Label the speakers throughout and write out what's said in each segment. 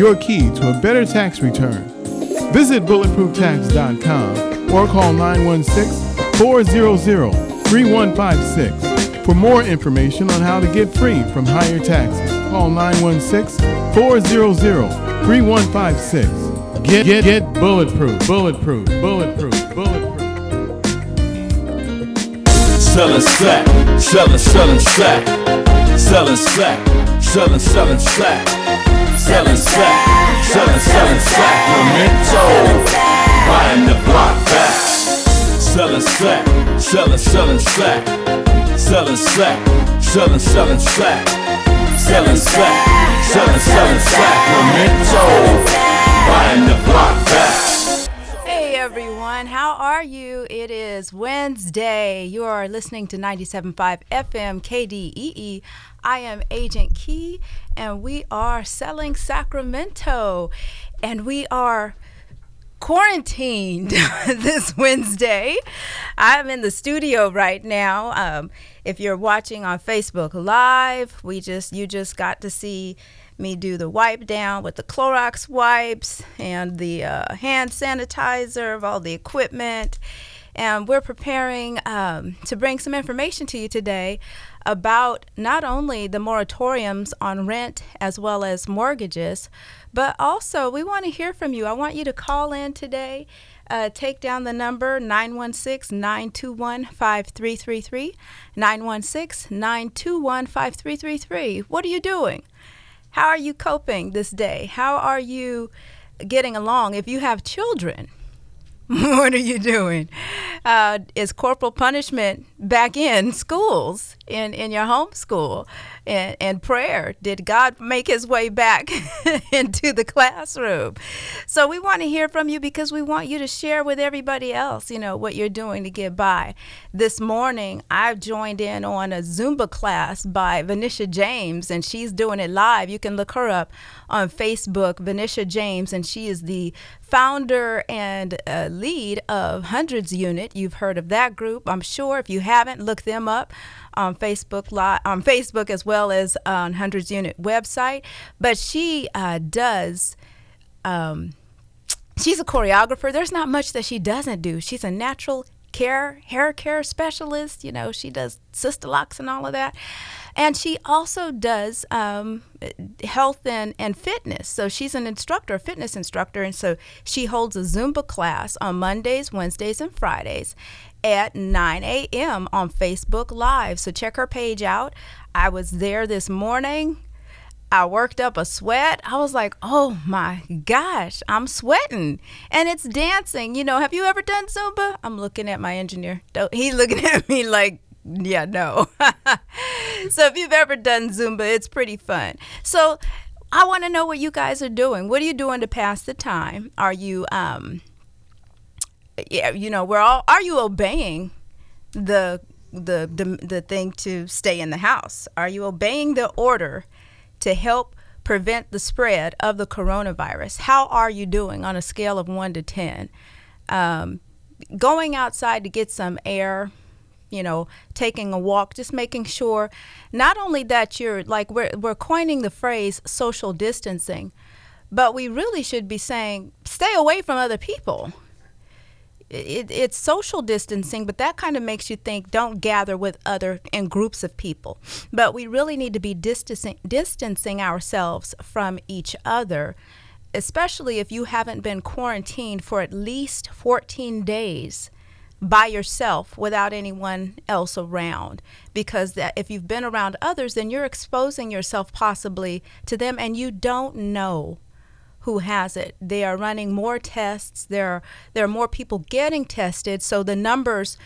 Speaker 1: your key to a better tax return. Visit bulletprooftax.com or call 916 400 3156 for more information on how to get free from higher taxes. Call 916 400 3156. Get, get, get bulletproof, bulletproof, bulletproof, bulletproof.
Speaker 2: Selling slack, selling, selling slack, selling slack, selling, selling slack, selling slack, selling, selling slack. Memento, buying the block back. Selling slack, selling, selling slack, selling slack, selling, selling slack, selling slack, selling, selling slack. Memento, buying the block back.
Speaker 3: Hey everyone, how are you? It is Wednesday. You are listening to 97.5 FM KDEE. I am Agent Key, and we are selling Sacramento, and we are quarantined this Wednesday. I'm in the studio right now. Um, if you're watching on Facebook Live, we just you just got to see me do the wipe down with the Clorox wipes and the uh, hand sanitizer of all the equipment. And we're preparing um, to bring some information to you today about not only the moratoriums on rent as well as mortgages, but also we want to hear from you. I want you to call in today. Uh, take down the number 916 921 5333. 916 921 5333. What are you doing? How are you coping this day? How are you getting along? If you have children, what are you doing? Uh, is corporal punishment back in schools, in, in your homeschool, and, and prayer? Did God make his way back into the classroom? So we want to hear from you because we want you to share with everybody else, you know, what you're doing to get by. This morning, I've joined in on a Zumba class by Venetia James, and she's doing it live. You can look her up on Facebook, Venetia James, and she is the founder and uh, lead of Hundreds Unit. You've heard of that group, I'm sure. If you haven't, look them up on Facebook on Facebook as well as on Hundreds Unit website. But she uh, does. Um, she's a choreographer. There's not much that she doesn't do. She's a natural care hair care specialist. You know, she does Sisterlocks and all of that, and she also does um, health and and fitness. So she's an instructor, a fitness instructor, and so she holds a Zumba class on Mondays, Wednesdays, and Fridays at 9 a.m. on Facebook Live. So check her page out. I was there this morning. I worked up a sweat. I was like, oh my gosh, I'm sweating. And it's dancing. You know, have you ever done Zumba? I'm looking at my engineer. He's looking at me like, yeah, no. so if you've ever done Zumba, it's pretty fun. So I want to know what you guys are doing. What are you doing to pass the time? Are you, um, yeah, you know, we're all, are you obeying the, the, the, the thing to stay in the house? Are you obeying the order? to help prevent the spread of the coronavirus. How are you doing on a scale of 1 to 10? Um, going outside to get some air, you know, taking a walk, just making sure not only that you're like, we're, we're coining the phrase social distancing, but we really should be saying stay away from other people it, it's social distancing, but that kind of makes you think don't gather with other in groups of people. But we really need to be distancing, distancing ourselves from each other, especially if you haven't been quarantined for at least 14 days by yourself without anyone else around because if you've been around others then you're exposing yourself possibly to them and you don't know who has it. They are running more tests. There are, there are more people getting tested, so the numbers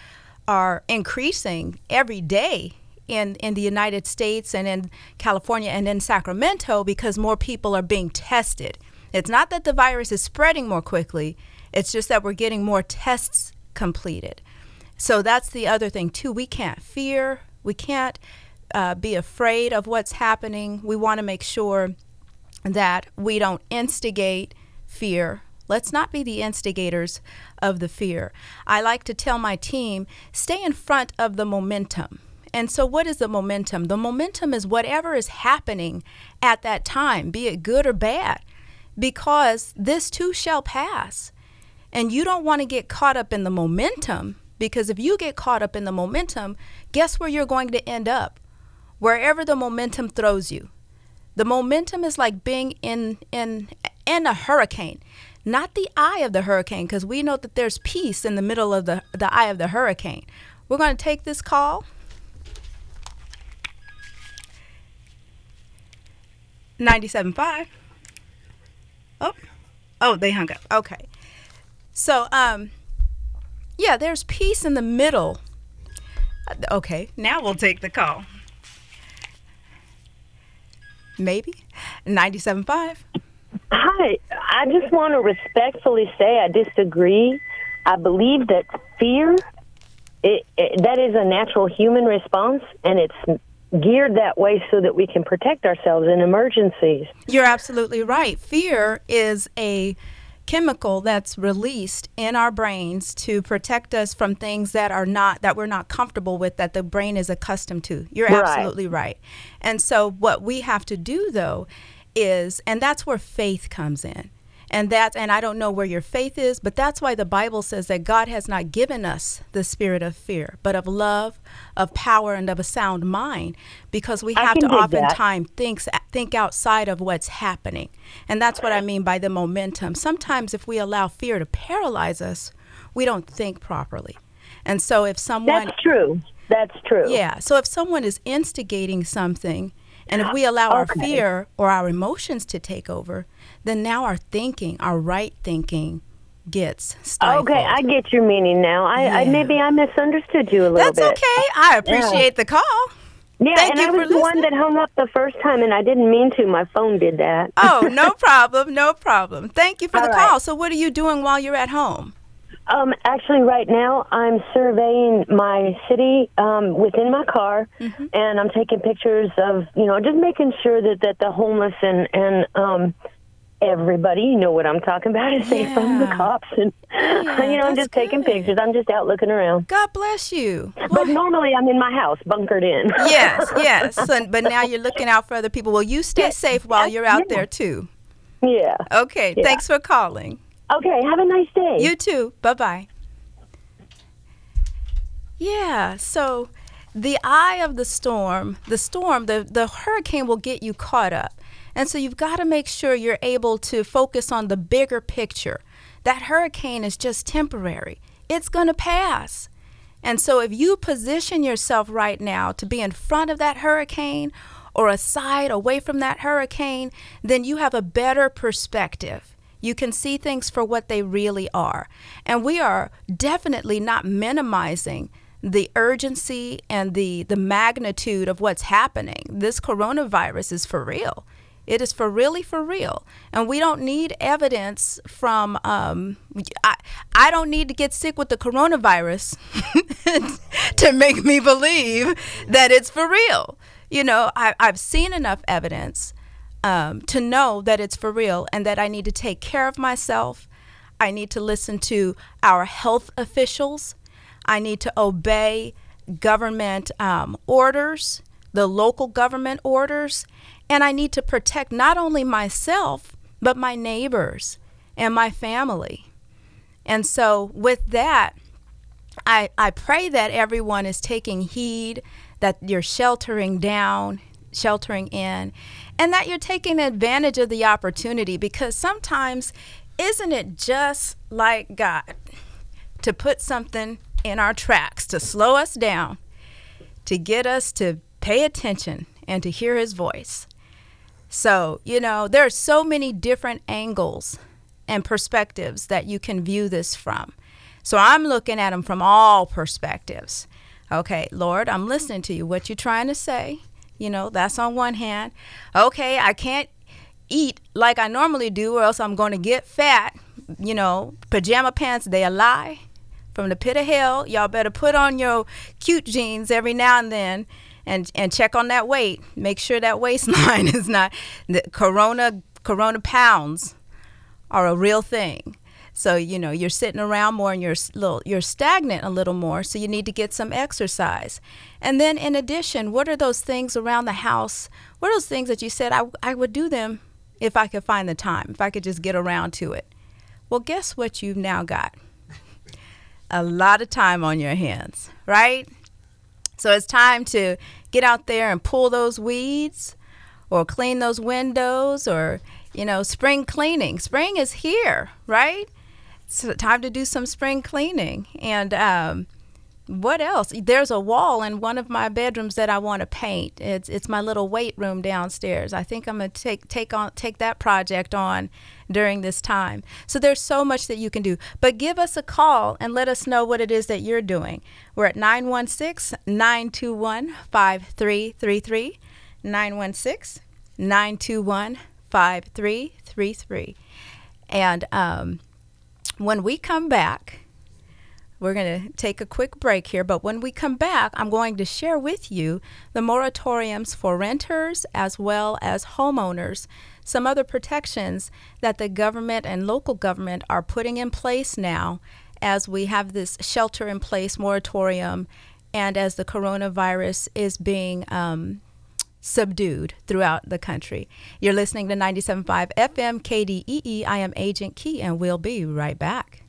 Speaker 3: are increasing every day in, in the United States and in California and in Sacramento because more people are being tested. It's not that the virus is spreading more quickly, it's just that we're getting more tests completed. So that's the other thing, too. We can't fear, we can't uh, be afraid of what's happening. We want to make sure that we don't instigate fear. Let's not be the instigators of the fear. I like to tell my team stay in front of the momentum. And so, what is the momentum? The momentum is whatever is happening at that time, be it good or bad. because this too shall pass. And you don't want to get caught up in the momentum because if you get caught up in the momentum, guess where you're going to end up? Wherever the momentum throws you. The momentum is like being in in in a hurricane, not the eye of the hurricane, because we know that there's peace in the middle of the the eye of the hurricane. We're going to take this call. 97.5. Oh, oh, they hung up. Okay. So, um, yeah, there's peace in the middle. Uh, Okay, now we'll take the call. Maybe 97.5.
Speaker 4: Hi, I just want to respectfully say I disagree. I believe that fear, it, it, that is a natural human response, and it's geared that way so that we can protect ourselves in emergencies.
Speaker 3: You're absolutely right. Fear is a chemical that's released in our brains to protect us from things that are not that we're not comfortable with that the brain is accustomed to. You're
Speaker 4: Right.
Speaker 3: absolutely right. And so what we have to do though is and that's where faith comes in. And that's and I don't know where your faith is, but that's why the Bible says that God has not given us the spirit of fear, but of love, of power and of a sound mind because we have to
Speaker 4: can dig that.
Speaker 3: oftentimes thinks think outside of what's happening. And that's what I mean by the momentum. Sometimes if we allow fear to paralyze us, we don't think properly. And so if someone
Speaker 4: That's true. That's true.
Speaker 3: yeah, so if someone is instigating something and if we allow our fear or our emotions to take over, then now our thinking, our right thinking gets stifled.
Speaker 4: Okay, I get your meaning now. I, I maybe I misunderstood you a little
Speaker 3: That's
Speaker 4: bit.
Speaker 3: That's okay. I appreciate the call.
Speaker 4: Yeah,
Speaker 3: Thank
Speaker 4: and
Speaker 3: you
Speaker 4: I
Speaker 3: for
Speaker 4: was the one that hung up the first time, and I didn't mean to. My phone did that.
Speaker 3: Oh, no problem. No problem. Thank you for
Speaker 4: All
Speaker 3: the
Speaker 4: right.
Speaker 3: call. So what are you doing while you're at home?
Speaker 4: Um, actually, right now I'm surveying my city um, within my car,
Speaker 3: Mm-hmm.
Speaker 4: and I'm taking pictures of you know just making sure that that the homeless and and um, everybody, you know what I'm talking about, is safe from the cops, and you know I'm just taking pictures. I'm just out looking around.
Speaker 3: God bless you.
Speaker 4: But normally I'm in my house, bunkered in.
Speaker 3: yes, yes. So, but now you're looking out for other people. Well, you stay
Speaker 4: Yeah,
Speaker 3: safe while you're out
Speaker 4: yeah.
Speaker 3: there too.
Speaker 4: yeah.
Speaker 3: Okay.
Speaker 4: Yeah.
Speaker 3: Thanks for calling.
Speaker 4: Okay. Have a nice day.
Speaker 3: You too. Bye bye. Yeah. So, the eye of the storm, the storm, the the hurricane will get you caught up, and so you've got to make sure you're able to focus on the bigger picture. That hurricane is just temporary. It's going to pass. And so, if you position yourself right now to be in front of that hurricane or aside away from that hurricane, then you have a better perspective. You can see things for what they really are. And we are definitely not minimizing the urgency and the, the magnitude of what's happening. This coronavirus is for real. It is for really for real. And we don't need evidence from, um, I, I don't need to get sick with the coronavirus to make me believe that it's for real. You know, I, I've seen enough evidence um, to know that it's for real and that I need to take care of myself. I need to listen to our health officials. I need to obey government um, orders, the local government orders, and I need to protect not only myself, but my neighbors and my family. And so, with that, I, I pray that everyone is taking heed, that you're sheltering down, sheltering in, and that you're taking advantage of the opportunity because sometimes, isn't it just like God to put something in our tracks, to slow us down, to get us to pay attention and to hear His voice? So, you know, there are so many different angles and perspectives that you can view this from. So I'm looking at them from all perspectives. Okay, Lord, I'm listening to you. What you trying to say? You know, that's on one hand. Okay, I can't eat like I normally do, or else I'm going to get fat. You know, pajama pants, they a lie from the pit of hell. Y'all better put on your cute jeans every now and then and and check on that weight. Make sure that waistline is not the corona corona pounds are a real thing. So you know you're sitting around more and you're little you're stagnant a little more. So you need to get some exercise. And then in addition, what are those things around the house? What are those things that you said I I would do them if I could find the time, if I could just get around to it. Well, guess what you've now got? A lot of time on your hands, right? So it's time to get out there and pull those weeds or clean those windows or, you know, spring cleaning. Spring is here, right? It's time to do some spring cleaning. And um, what else? There's a wall in one of my bedrooms that I want to paint. It's it's my little weight room downstairs. I think I'm gonna take take on take that project on during this time. So there's so much that you can do. But give us a call and let us know what it is that you're doing. We're at 916-921-5333. 916-921-5333. And um, when we come back we're going to take a quick break here, but when we come back, I'm going to share with you the moratoriums for renters as well as homeowners, some other protections that the government and local government are putting in place now as we have this shelter in place moratorium and as the coronavirus is being um, subdued throughout the country. You're listening to 97.5 FM KDEE. I am Agent Key, and we'll be right back.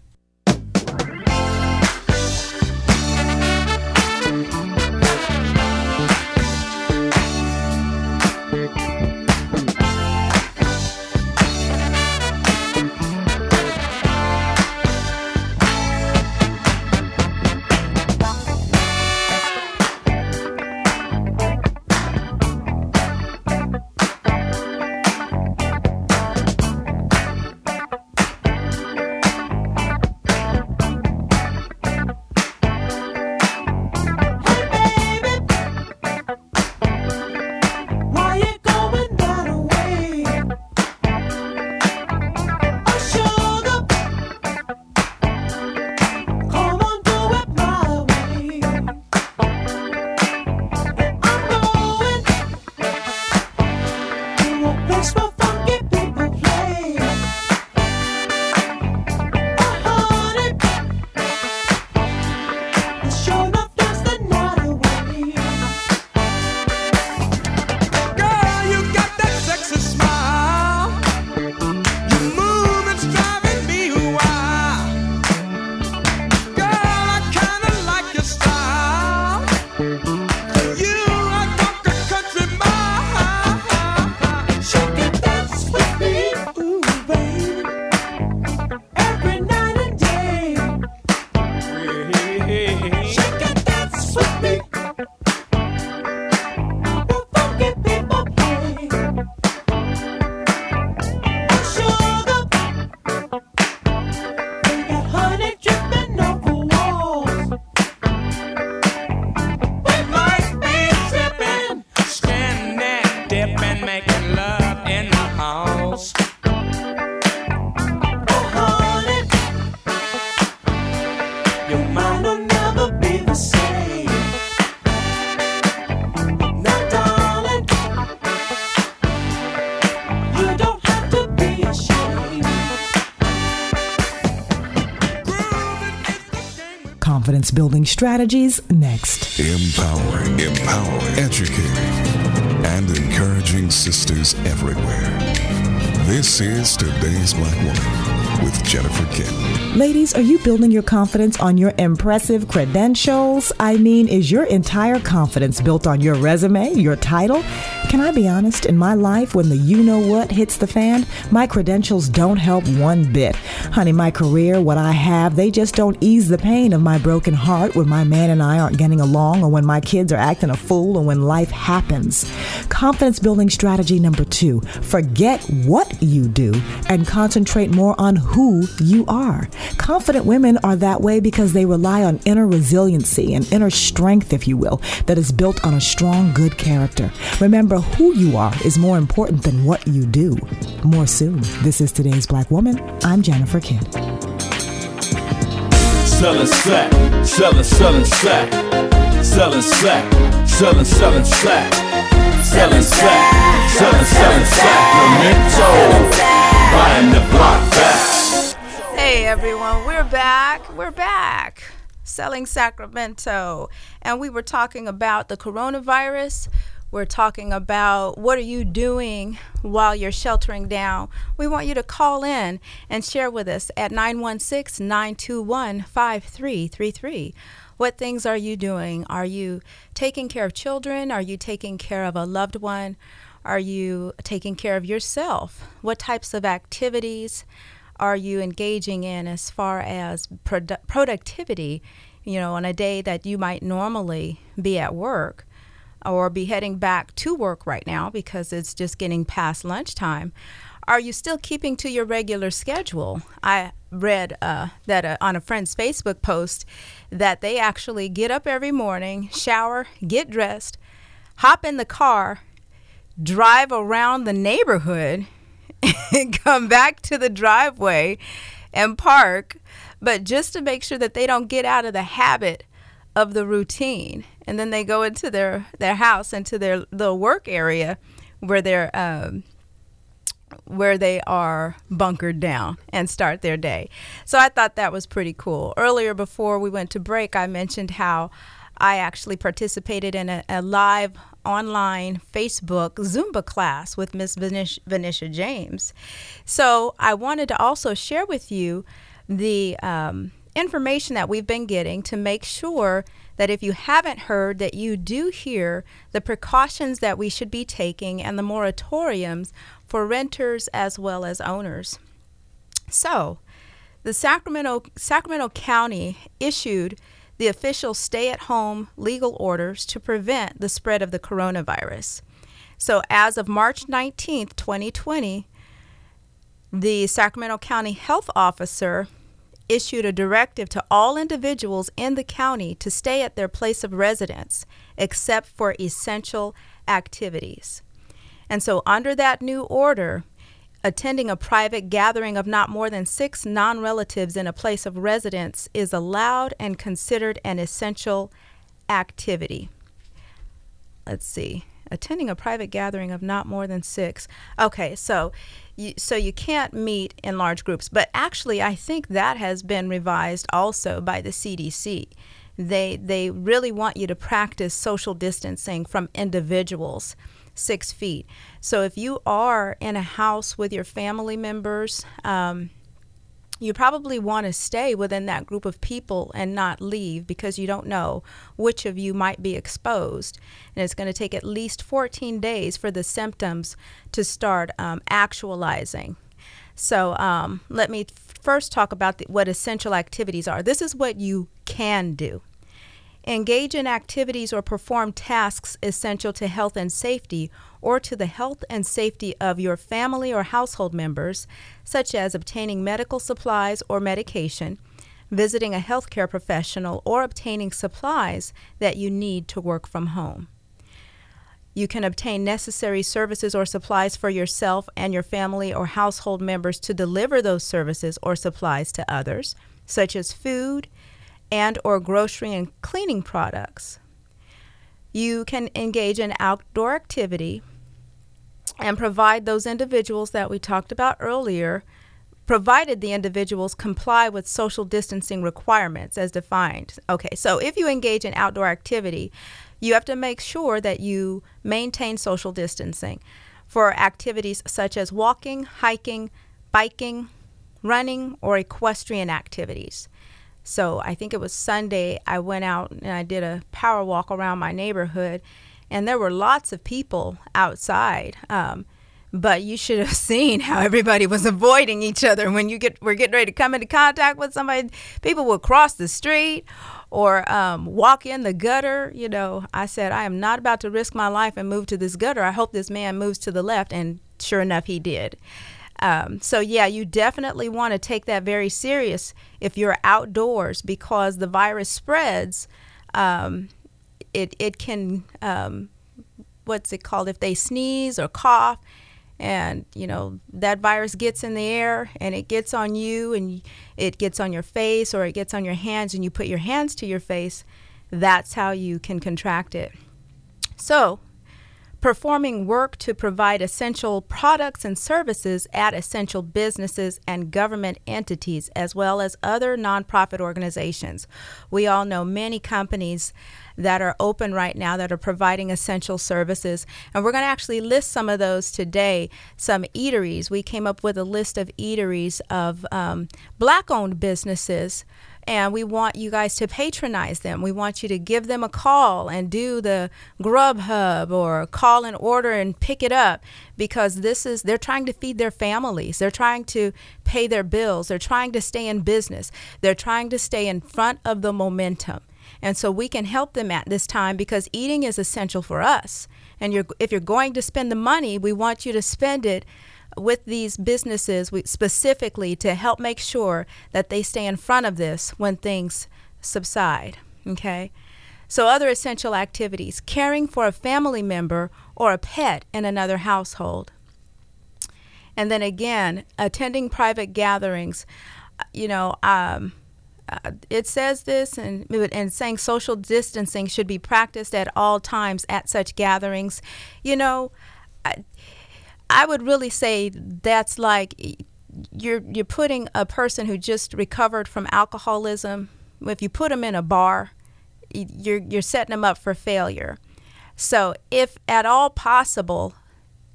Speaker 5: Building strategies next.
Speaker 6: Empowering, empowering, educating, and encouraging sisters everywhere. This is today's Black Woman with Jennifer Kidd.
Speaker 5: Ladies, are you building your confidence on your impressive credentials? I mean, is your entire confidence built on your resume, your title? Can I be honest? In my life, when the you know what hits the fan, my credentials don't help one bit. Honey, my career, what I have, they just don't ease the pain of my broken heart when my man and I aren't getting along, or when my kids are acting a fool, or when life happens. Confidence building strategy number two forget what you do and concentrate more on who you are. Confident women are that way because they rely on inner resiliency and inner strength, if you will, that is built on a strong, good character. Remember, who you are is more important than what you do. More soon. This is today's Black Woman. I'm Jennifer Kidd.
Speaker 2: Selling slack, selling, selling slack, selling slack, selling, selling slack, selling slack, selling, selling slack. Memento, buying the block back.
Speaker 3: Hey everyone, we're back. We're back. Selling Sacramento. And we were talking about the coronavirus We're talking about what are you doing while you're sheltering down. We want you to call in and share with us at 916 921 5333. What things are you doing? Are you taking care of children? Are you taking care of a loved one? Are you taking care of yourself? What types of activities are you engaging in as far as produ- productivity? You know, on a day that you might normally be at work or be heading back to work right now because it's just getting past lunchtime. Are you still keeping to your regular schedule? I read uh, that uh, on a friend's Facebook post that they actually get up every morning, shower, get dressed, hop in the car, drive around the neighborhood and come back to the driveway and park, but just to make sure that they don't get out of the habit of the routine. And then they go into their, their house, into their little work area where they're um, where they are bunkered down and start their day. So I thought that was pretty cool. Earlier, before we went to break, I mentioned how I actually participated in a, a live online Facebook Zumba class with Miss Venetia James. So I wanted to also share with you the um, information that we've been getting to make sure that if you haven't heard that you do hear the precautions that we should be taking and the moratoriums for renters as well as owners. So, the Sacramento Sacramento County issued the official stay at home legal orders to prevent the spread of the coronavirus. So, as of March 19th, 2020, the Sacramento County Health Officer issued a directive to all individuals in the county to stay at their place of residence except for essential activities. And so, under that new order, attending a private gathering of not more than six non relatives in a place of residence is allowed and considered an essential activity. Let's see. Attending a private gathering of not more than six. Okay, so you, so you can't meet in large groups. But actually, I think that has been revised also by the CDC. They they really want you to practice social distancing from individuals six feet. So if you are in a house with your family members, um, you probably want to stay within that group of people and not leave because you don't know which of you might be exposed. And it's going to take at least 14 days for the symptoms to start um, actualizing. So um, let me first talk about the, what essential activities are. This is what you can do. Engage in activities or perform tasks essential to health and safety or to the health and safety of your family or household members, such as obtaining medical supplies or medication, visiting a healthcare professional, or obtaining supplies that you need to work from home. You can obtain necessary services or supplies for yourself and your family or household members to deliver those services or supplies to others, such as food, and or grocery and cleaning products. You can engage in outdoor activity and provide those individuals that we talked about earlier, provided the individuals comply with social distancing requirements as defined. Okay, so if you engage in outdoor activity, you have to make sure that you maintain social distancing for activities such as walking, hiking, biking, running, or equestrian activities. So I think it was Sunday, I went out and I did a power walk around my neighborhood, and there were lots of people outside. Um, but you should have seen how everybody was avoiding each other when you get were getting ready to come into contact with somebody. People would cross the street or um, walk in the gutter. You know, I said I am not about to risk my life and move to this gutter. I hope this man moves to the left, and sure enough, he did. Um, so yeah, you definitely want to take that very serious if you're outdoors because the virus spreads. Um, it it can um, what's it called if they sneeze or cough, and you know that virus gets in the air and it gets on you and it gets on your face or it gets on your hands and you put your hands to your face. That's how you can contract it. So performing work to provide essential products and services at essential businesses and government entities, as well as other nonprofit organizations. We all know many companies that are open right now that are providing essential services. And we're going to actually list some of those today. Some eateries. We came up with a list of eateries of um, black owned businesses and we want you guys to patronize them. We want you to give them a call and do the Grubhub or call and order and pick it up because this is they're trying to feed their families. They're trying to pay their bills. They're trying to stay in business. They're trying to stay in front of the momentum. And so we can help them at this time because eating is essential for us. And you're, if you're going to spend the money, we want you to spend it with these businesses specifically to help make sure that they stay in front of this when things subside. Okay? So, other essential activities caring for a family member or a pet in another household. And then again, attending private gatherings. You know, um, uh, it says this and, and saying social distancing should be practiced at all times at such gatherings. You know, I, I would really say that's like you're you're putting a person who just recovered from alcoholism. If you put them in a bar, you're you're setting them up for failure. So, if at all possible,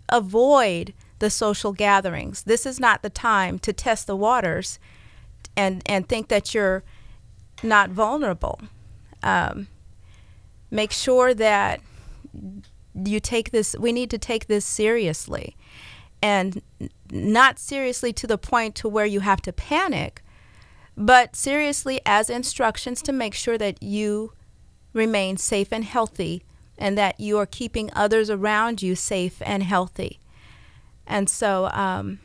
Speaker 3: avoid the social gatherings. This is not the time to test the waters and and think that you're not vulnerable. Um, make sure that you take this we need to take this seriously and not seriously to the point to where you have to panic but seriously as instructions to make sure that you remain safe and healthy and that you are keeping others around you safe and healthy and so um,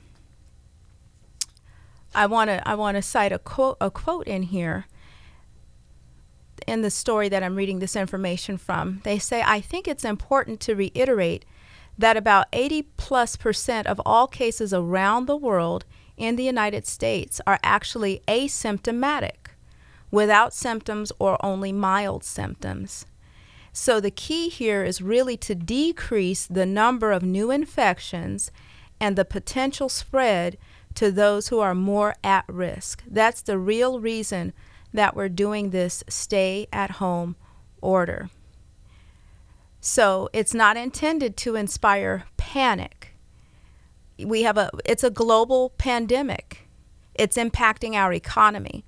Speaker 3: I want to I want to cite a quote a quote in here in the story that I'm reading this information from. They say, I think it's important to reiterate that about 80 plus percent of all cases around the world in the United States are actually asymptomatic, without symptoms or only mild symptoms. So the key here is really to decrease the number of new infections and the potential spread to those who are more at risk. That's the real reason that we're doing this stay at home order. So it's not intended to inspire panic. We have a it's a global pandemic. It's impacting our economy.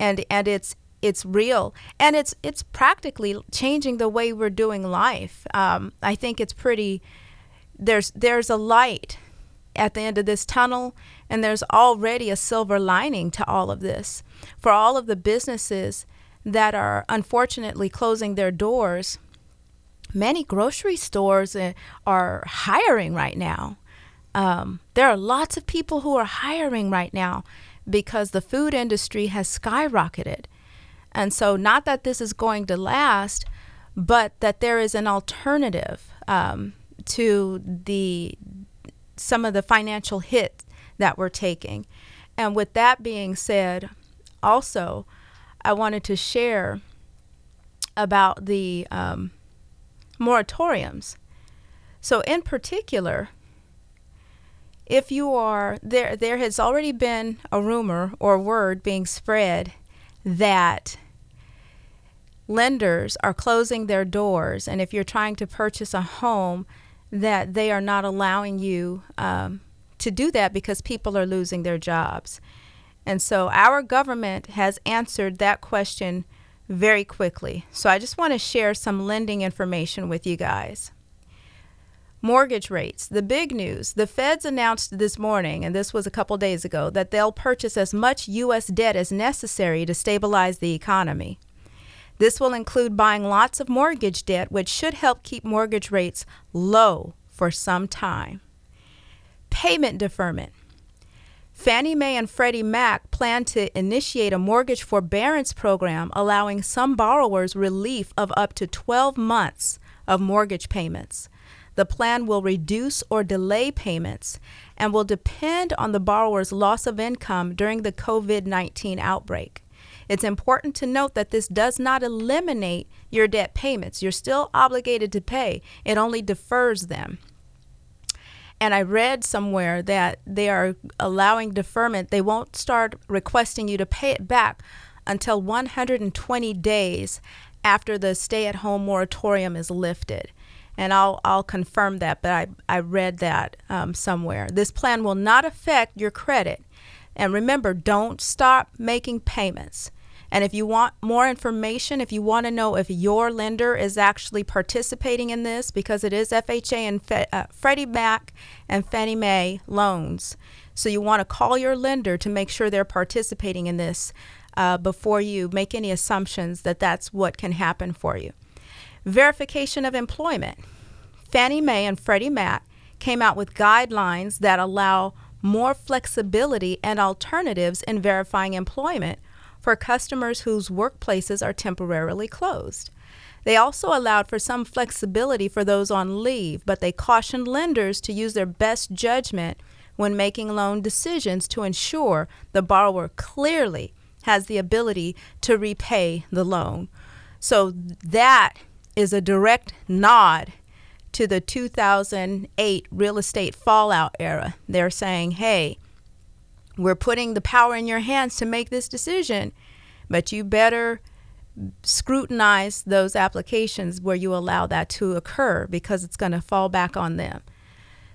Speaker 3: And and it's it's real and it's it's practically changing the way we're doing life. Um, I think it's pretty there's there's a light at the end of this tunnel and there's already a silver lining to all of this for all of the businesses that are unfortunately closing their doors, many grocery stores uh, are hiring right now. Um, there are lots of people who are hiring right now because the food industry has skyrocketed. And so, not that this is going to last, but that there is an alternative um, to the some of the financial hit that we're taking. And with that being said, also, I wanted to share about the um, moratoriums. So, in particular, if you are there, there has already been a rumor or word being spread that lenders are closing their doors, and if you're trying to purchase a home, that they are not allowing you um, to do that because people are losing their jobs. And so our government has answered that question very quickly. So I just want to share some lending information with you guys. Mortgage rates. The big news the feds announced this morning, and this was a couple days ago, that they'll purchase as much U.S. debt as necessary to stabilize the economy. This will include buying lots of mortgage debt, which should help keep mortgage rates low for some time. Payment deferment. Fannie Mae and Freddie Mac plan to initiate a mortgage forbearance program allowing some borrowers relief of up to 12 months of mortgage payments. The plan will reduce or delay payments and will depend on the borrower's loss of income during the COVID 19 outbreak. It's important to note that this does not eliminate your debt payments. You're still obligated to pay, it only defers them. And I read somewhere that they are allowing deferment. They won't start requesting you to pay it back until 120 days after the stay at home moratorium is lifted. And I'll, I'll confirm that, but I, I read that um, somewhere. This plan will not affect your credit. And remember, don't stop making payments. And if you want more information, if you want to know if your lender is actually participating in this, because it is FHA and Fe- uh, Freddie Mac and Fannie Mae loans, so you want to call your lender to make sure they're participating in this uh, before you make any assumptions that that's what can happen for you. Verification of employment. Fannie Mae and Freddie Mac came out with guidelines that allow more flexibility and alternatives in verifying employment for customers whose workplaces are temporarily closed. They also allowed for some flexibility for those on leave, but they cautioned lenders to use their best judgment when making loan decisions to ensure the borrower clearly has the ability to repay the loan. So that is a direct nod to the 2008 real estate fallout era. They're saying, hey, we're putting the power in your hands to make this decision, but you better scrutinize those applications where you allow that to occur because it's going to fall back on them.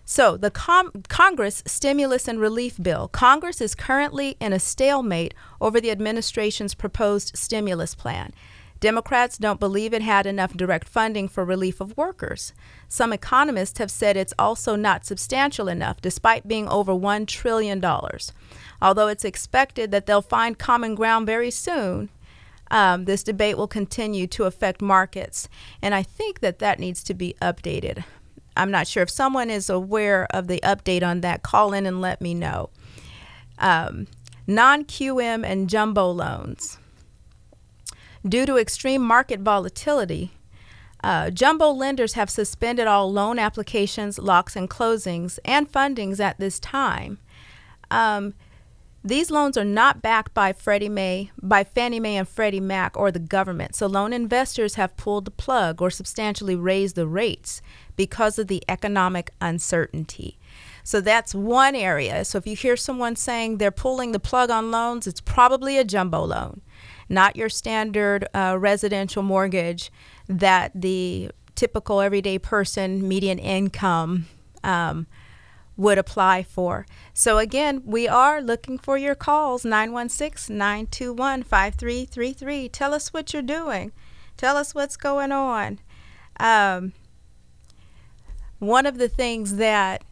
Speaker 3: So, the Com- Congress stimulus and relief bill. Congress is currently in a stalemate over the administration's proposed stimulus plan. Democrats don't believe it had enough direct funding for relief of workers. Some economists have said it's also not substantial enough, despite being over $1 trillion. Although it's expected that they'll find common ground very soon, um, this debate will continue to affect markets. And I think that that needs to be updated. I'm not sure if someone is aware of the update on that. Call in and let me know. Um, non QM and jumbo loans. Due to extreme market volatility, uh, jumbo lenders have suspended all loan applications, locks, and closings and fundings at this time. Um, these loans are not backed by Freddie Mae, by Fannie Mae and Freddie Mac or the government. So loan investors have pulled the plug or substantially raised the rates because of the economic uncertainty. So that's one area. So if you hear someone saying they're pulling the plug on loans, it's probably a jumbo loan not your standard uh, residential mortgage that the typical everyday person median income um, would apply for. So, again, we are looking for your calls 916 921 5333. Tell us what you're doing, tell us what's going on. Um, one of the things that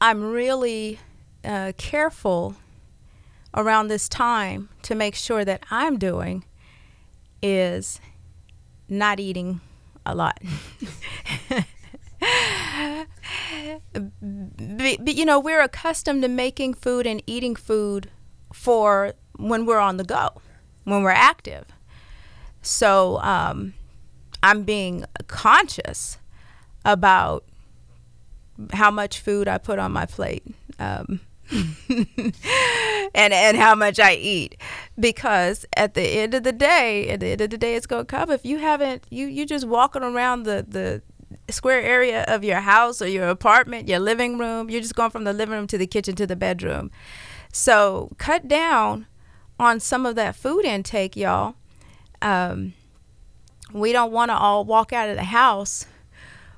Speaker 3: I'm really uh, careful around this time to make sure that I'm doing is not eating a lot. but, but, you know, we're accustomed to making food and eating food for when we're on the go, when we're active. So um, I'm being conscious about how much food I put on my plate. Um, and and how much I eat. Because at the end of the day at the end of the day it's to come. If you haven't you you just walking around the the square area of your house or your apartment your living room you're just going from the living room to the kitchen to the bedroom. So cut down on some of that food intake y'all. Um, we don't want to all walk out of the house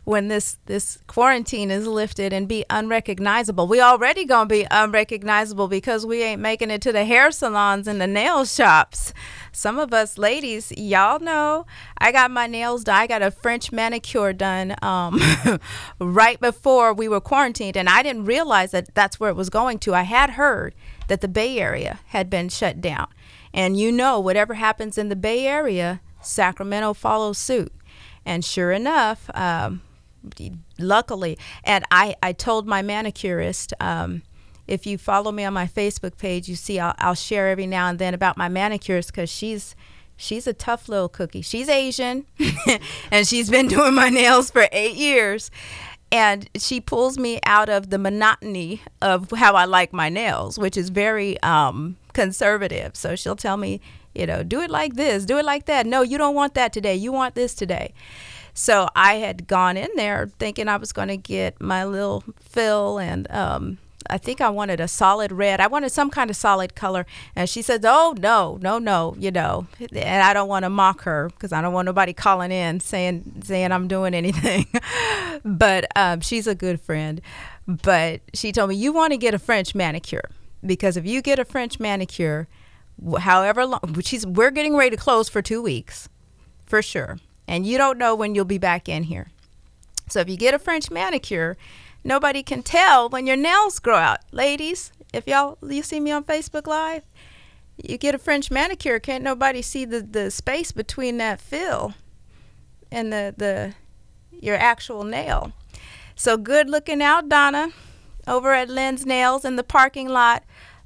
Speaker 3: when this this quarantine is lifted and be unrecognizable. We already gonna be unrecognizable because we ain't making it to the hair salons and the nail shops. Some of us ladies, y'all know, I got my nails done. I got a French manicure done um, right before we were quarantined, and I didn't realize that that's where it was going to. I had heard that the Bay Area had been shut down, and you know, whatever happens in the Bay Area, Sacramento follows suit. And sure enough, um, luckily, and I, I told my manicurist, um, if you follow me on my Facebook page, you see I'll, I'll share every now and then about my manicurist because she's she's a tough little cookie. She's Asian, and she's been doing my nails for eight years. And she pulls me out of the monotony of how I like my nails, which is very um, conservative. So she'll tell me, you know, do it like this, do it like that. No, you don't want that today. You want this today. So I had gone in there thinking I was going to get my little fill and um, I think I wanted a solid red. I wanted some kind of solid color. And she says, Oh, no, no, no, you know. And I don't want to mock her because I don't want nobody calling in saying, saying I'm doing anything. but um, she's a good friend. But she told me, You want to get a French manicure because if you get a French manicure, however long, she's, we're getting ready to close for two weeks for sure and you don't know when you'll be back in here. So if you get a French manicure, nobody can tell when your nails grow out. Ladies, if y'all you see me on Facebook Live, you get a French manicure, can't nobody see the, the space between that fill and the, the your actual nail. So good looking out, Donna, over at Lynn's Nails in the parking lot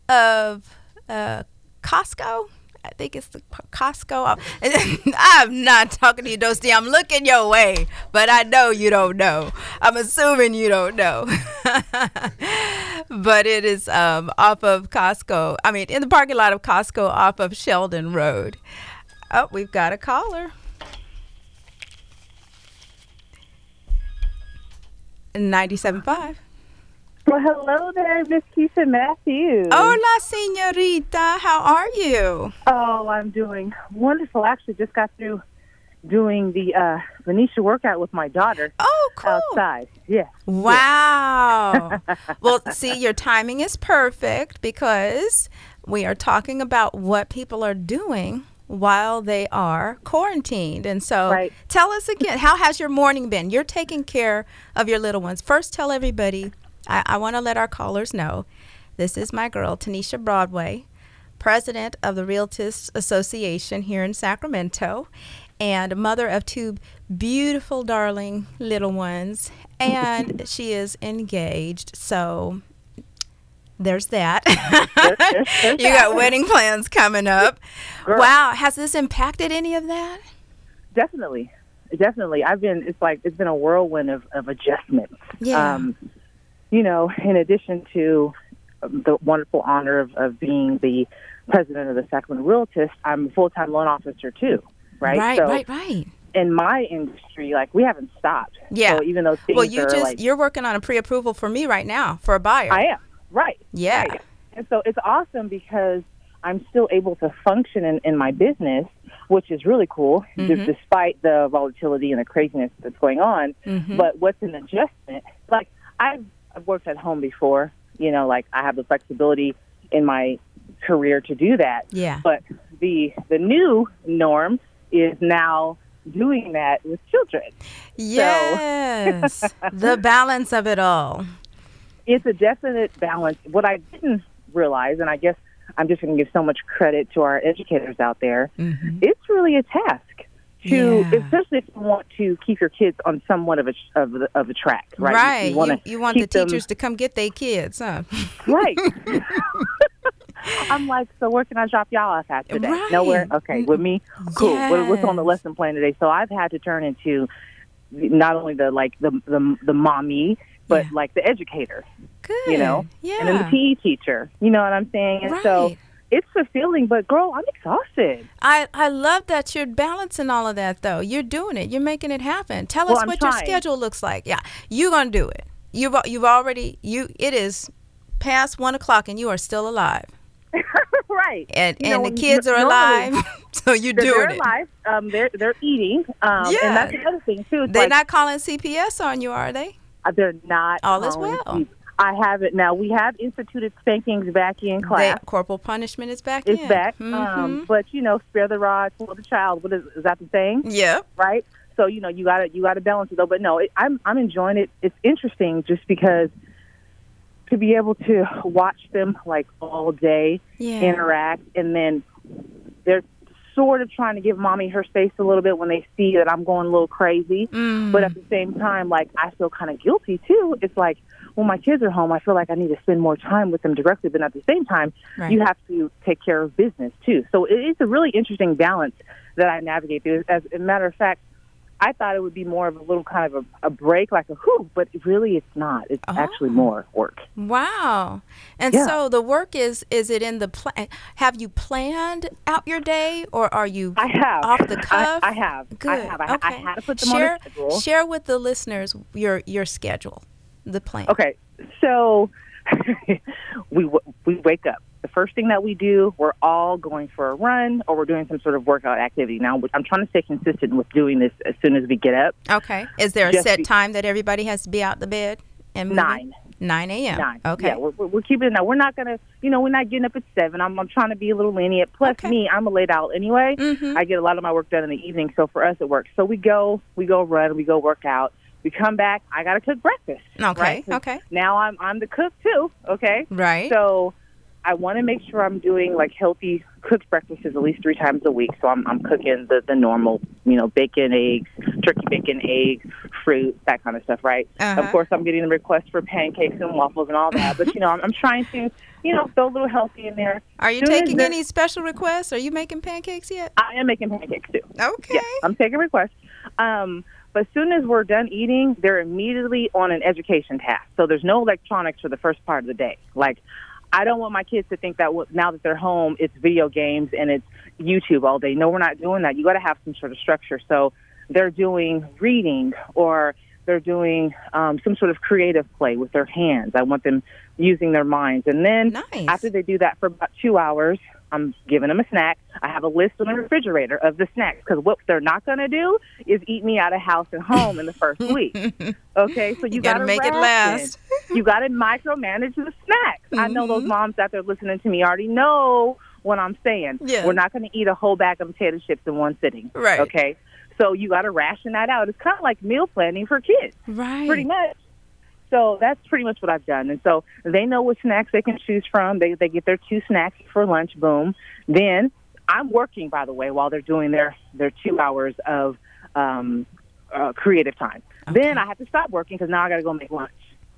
Speaker 3: of uh, Costco. I think it's the Costco. I'm not talking to you, Dosti. I'm looking your way, but I know you don't know. I'm assuming you don't know. but it is um, off of Costco. I mean, in the parking lot of Costco off of Sheldon Road. Oh, we've got a caller. 97.5.
Speaker 7: Well, hello there, Miss Keisha Matthews.
Speaker 3: Hola, senorita. How are you?
Speaker 7: Oh, I'm doing wonderful. Actually, just got through doing the uh, Venetia workout with my daughter.
Speaker 3: Oh, cool.
Speaker 7: Outside. Yeah.
Speaker 3: Wow. well, see, your timing is perfect because we are talking about what people are doing while they are quarantined. And so
Speaker 7: right.
Speaker 3: tell us again, how has your morning been? You're taking care of your little ones. First, tell everybody I, I want to let our callers know this is my girl, Tanisha Broadway, president of the Realtors Association here in Sacramento, and mother of two beautiful, darling little ones. And she is engaged. So there's that. you got wedding plans coming up.
Speaker 7: Girl.
Speaker 3: Wow. Has this impacted any of that?
Speaker 7: Definitely. Definitely. I've been, it's like, it's been a whirlwind of, of adjustments.
Speaker 3: Yeah.
Speaker 7: Um, you know, in addition to the wonderful honor of, of being the president of the Sacramento Realtist, I'm a full time loan officer too, right?
Speaker 3: Right,
Speaker 7: so
Speaker 3: right, right.
Speaker 7: In my industry, like we haven't stopped.
Speaker 3: Yeah.
Speaker 7: So even though
Speaker 3: well, you just
Speaker 7: like,
Speaker 3: you're working on a pre-approval for me right now for a buyer.
Speaker 7: I am right.
Speaker 3: Yeah.
Speaker 7: Right. And so it's awesome because I'm still able to function in, in my business, which is really cool,
Speaker 3: Mhm.
Speaker 7: d- despite the volatility and the craziness that's going on.
Speaker 3: Mhm.
Speaker 7: But what's an adjustment? Like I've, I've worked at home before, you know, like I have the flexibility in my career to do that.
Speaker 3: Yeah.
Speaker 7: But the the new norm is now doing that with children.
Speaker 3: Yes. the balance of it all.
Speaker 7: it's a definite balance. What I didn't realize, and I guess I'm just going to give so much credit to our educators out there, mm-hmm. it's really a task to.
Speaker 3: Yeah.
Speaker 7: especially if you want to keep your kids on somewhat of a of, the, of a track, right?
Speaker 3: Right.
Speaker 7: You,
Speaker 3: You, you want the
Speaker 7: keep them-
Speaker 3: teachers to come get their kids, huh?
Speaker 7: right. I'm like, so where can I drop y'all off at today?
Speaker 3: Right.
Speaker 7: Nowhere. Okay, with me. Cool. What, what's on the lesson plan today? So I've had to turn into not only the like the the the mommy, but
Speaker 3: Yeah.
Speaker 7: like the educator.
Speaker 3: Good.
Speaker 7: you know,
Speaker 3: Yeah.
Speaker 7: and then the PE teacher. You know what I'm saying? And so
Speaker 3: Right.
Speaker 7: It's fulfilling, but girl, I'm exhausted.
Speaker 3: I, I love that you're balancing all of that though. You're doing it. You're making it happen. Tell
Speaker 7: Well,
Speaker 3: us
Speaker 7: I'm
Speaker 3: what your schedule looks like. Yeah, you're gonna do it. You've you've already you. It is past one o'clock and you are still alive,
Speaker 7: right.
Speaker 3: and
Speaker 7: You know,
Speaker 3: and the kids are alive, so you're
Speaker 7: They're,
Speaker 3: doing
Speaker 7: they're
Speaker 3: it.
Speaker 7: alive. Um, they're they're eating. Um,
Speaker 3: Yeah.
Speaker 7: and that's the other thing too.
Speaker 3: They're
Speaker 7: like,
Speaker 3: not calling CPS on you, are they?
Speaker 7: uh, they're not.
Speaker 3: All is well.
Speaker 7: people. I have it now. We have instituted spankings back in class.
Speaker 3: corporal punishment is back
Speaker 7: it's
Speaker 3: in.
Speaker 7: back.
Speaker 3: Mhm.
Speaker 7: Um, but you know, spare the rod, spoil the child. What is is that the saying?
Speaker 3: yeah.
Speaker 7: right? So you know you gotta you gotta balance it though. But no, it, I'm I'm enjoying it. It's interesting just because to be able to watch them like all day
Speaker 3: Yeah.
Speaker 7: interact, and then they're sort of trying to give mommy her space a little bit when they see that I'm going a little crazy.
Speaker 3: Mm.
Speaker 7: But at the same time, like I feel kind of guilty too. It's like when my kids are home, I feel like I need to spend more time with them directly. But at the same time,
Speaker 3: Right.
Speaker 7: you have to take care of business too. So it is a really interesting balance that I navigate through. As a matter of fact, I thought it would be more of a little kind of a, a break, like a whoo, but really it's not. It's oh. actually more work.
Speaker 3: Wow. And yeah. so the work is is it in the plan? Have you planned out your day, or are you?
Speaker 7: I have
Speaker 3: off the cuff.
Speaker 7: I, I have.
Speaker 3: Good.
Speaker 7: I have. I,
Speaker 3: okay. I
Speaker 7: had to put them
Speaker 3: share,
Speaker 7: on a schedule.
Speaker 3: Share with the listeners your your schedule, the plan.
Speaker 7: Okay. So we we wake up the first thing that we do, we're all going for a run or we're doing some sort of workout activity. Now, I'm trying to stay consistent with doing this as soon as we get up.
Speaker 3: Okay. Is there a Just set be- time that everybody has to be out the bed? And
Speaker 7: Nine.
Speaker 3: 9 a.m.
Speaker 7: Nine.
Speaker 3: Okay.
Speaker 7: Yeah, we're, we're keeping it now. We're not gonna, you know, we're not getting up at seven. I'm, I'm trying to be a little lenient. Plus, okay. me, I'm a late out anyway.
Speaker 3: Mm-hmm.
Speaker 7: I get a lot of my work done in the evening, so for us, it works. So we go, we go run, we go work out. We come back. I gotta cook breakfast.
Speaker 3: Okay.
Speaker 7: Right?
Speaker 3: Okay.
Speaker 7: Now I'm I'm the cook too. Okay.
Speaker 3: Right.
Speaker 7: So I want to make sure I'm doing like healthy cooked breakfasts at least three times a week. So I'm, I'm cooking the, the normal, you know, bacon, eggs, turkey bacon, eggs, fruit, that kind of stuff, right?
Speaker 3: Uh-huh.
Speaker 7: Of course, I'm getting the requests for pancakes and waffles and all that. but, you know, I'm, I'm trying to, you know, throw a little healthy in there.
Speaker 3: Are you
Speaker 7: Soon
Speaker 3: taking any special requests? Are you making pancakes yet?
Speaker 7: I am making pancakes too.
Speaker 3: Okay.
Speaker 7: Yeah, I'm taking requests. Um, as soon as we're done eating, they're immediately on an education task. So there's no electronics for the first part of the day. Like I don't want my kids to think that now that they're home, it's video games and it's YouTube all day. No, we're not doing that. You got to have some sort of structure. So they're doing reading or they're doing um, some sort of creative play with their hands. I want them using their minds. And then
Speaker 3: nice.
Speaker 7: after they do that for about two hours, I'm giving them a snack. I have a list on the refrigerator of the snacks because what they're not going to do is eat me out of house and home in the first week. Okay, so you,
Speaker 3: you
Speaker 7: got to
Speaker 3: make it last.
Speaker 7: you got to micromanage the snacks. Mm-hmm. I know those
Speaker 3: Mm-hmm.
Speaker 7: moms out there listening to me already know what I'm saying.
Speaker 3: Yeah.
Speaker 7: We're not going to eat a whole bag of potato chips in one sitting.
Speaker 3: Right.
Speaker 7: Okay. So you got to ration that out. It's kind of like meal planning for kids.
Speaker 3: Right.
Speaker 7: Pretty much. So that's pretty much what I've done. And so they know what snacks they can choose from. They they get their two snacks for lunch. Boom. Then I'm working, by the way, while they're doing their their two hours of um, uh, creative time.
Speaker 3: Okay.
Speaker 7: Then I have to stop working because now I got to go make lunch.